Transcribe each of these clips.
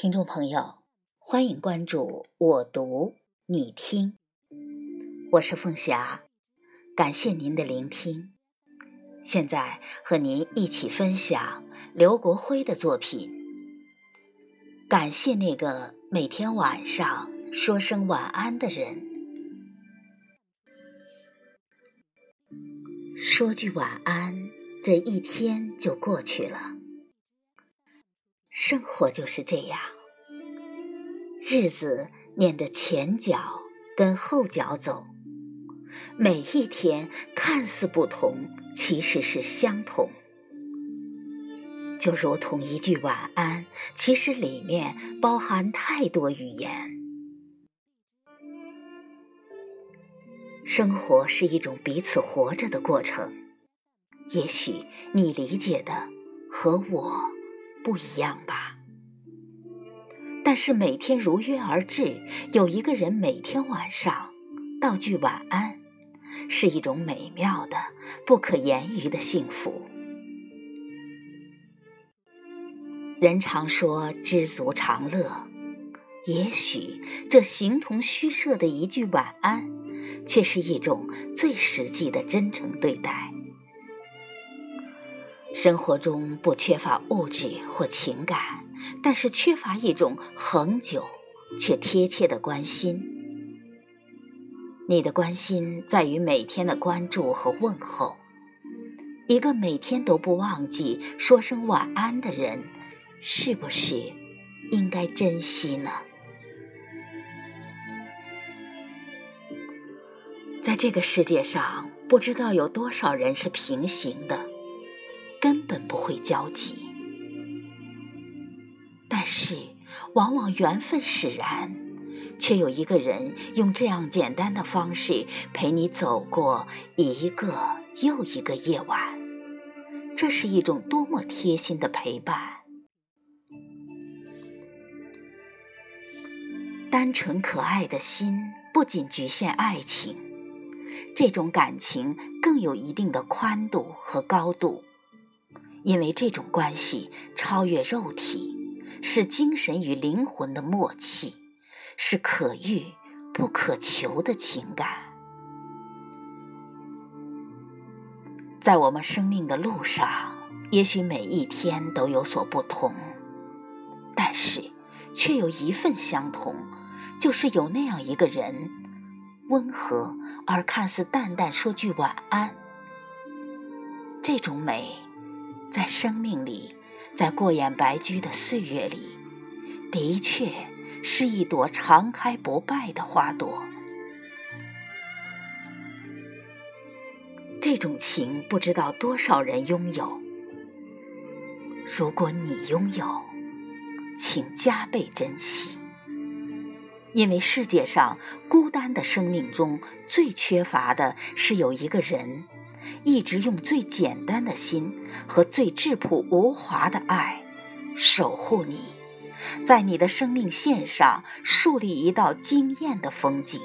听众朋友，欢迎关注我读你听，我是凤霞，感谢您的聆听。现在和您一起分享刘国辉的作品。感谢那个每天晚上说声晚安的人，说句晚安，这一天就过去了。生活就是这样，日子撵着前脚跟后脚走，每一天看似不同，其实是相同。就如同一句晚安，其实里面包含太多语言。生活是一种彼此活着的过程，也许你理解的和我。不一样吧？但是每天如约而至，有一个人每天晚上道句晚安，是一种美妙的、不可言喻的幸福。人常说知足常乐，也许这形同虚设的一句晚安，却是一种最实际的真诚对待。生活中不缺乏物质或情感，但是缺乏一种恒久却贴切的关心。你的关心在于每天的关注和问候。一个每天都不忘记说声晚安的人，是不是应该珍惜呢？在这个世界上，不知道有多少人是平行的。本不会交集，但是往往缘分使然，却有一个人用这样简单的方式陪你走过一个又一个夜晚，这是一种多么贴心的陪伴。单纯可爱的心不仅局限爱情，这种感情更有一定的宽度和高度。因为这种关系超越肉体，是精神与灵魂的默契，是可遇不可求的情感。在我们生命的路上，也许每一天都有所不同，但是却有一份相同，就是有那样一个人，温和而看似淡淡说句晚安。这种美。在生命里，在过眼白驹的岁月里，的确是一朵常开不败的花朵。这种情，不知道多少人拥有。如果你拥有，请加倍珍惜，因为世界上孤单的生命中最缺乏的是有一个人。一直用最简单的心和最质朴无华的爱守护你，在你的生命线上树立一道惊艳的风景。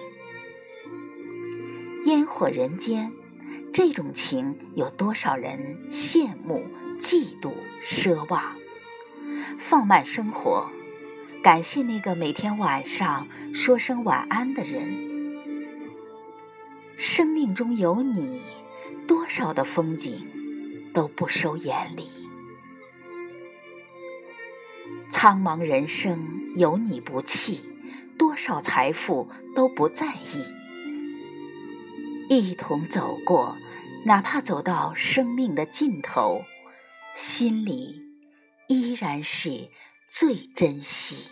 烟火人间，这种情有多少人羡慕、嫉妒、奢望？放慢生活，感谢那个每天晚上说声晚安的人。生命中有你。多少的风景都不收眼里，苍茫人生有你不弃，多少财富都不在意。一同走过，哪怕走到生命的尽头，心里依然是最珍惜。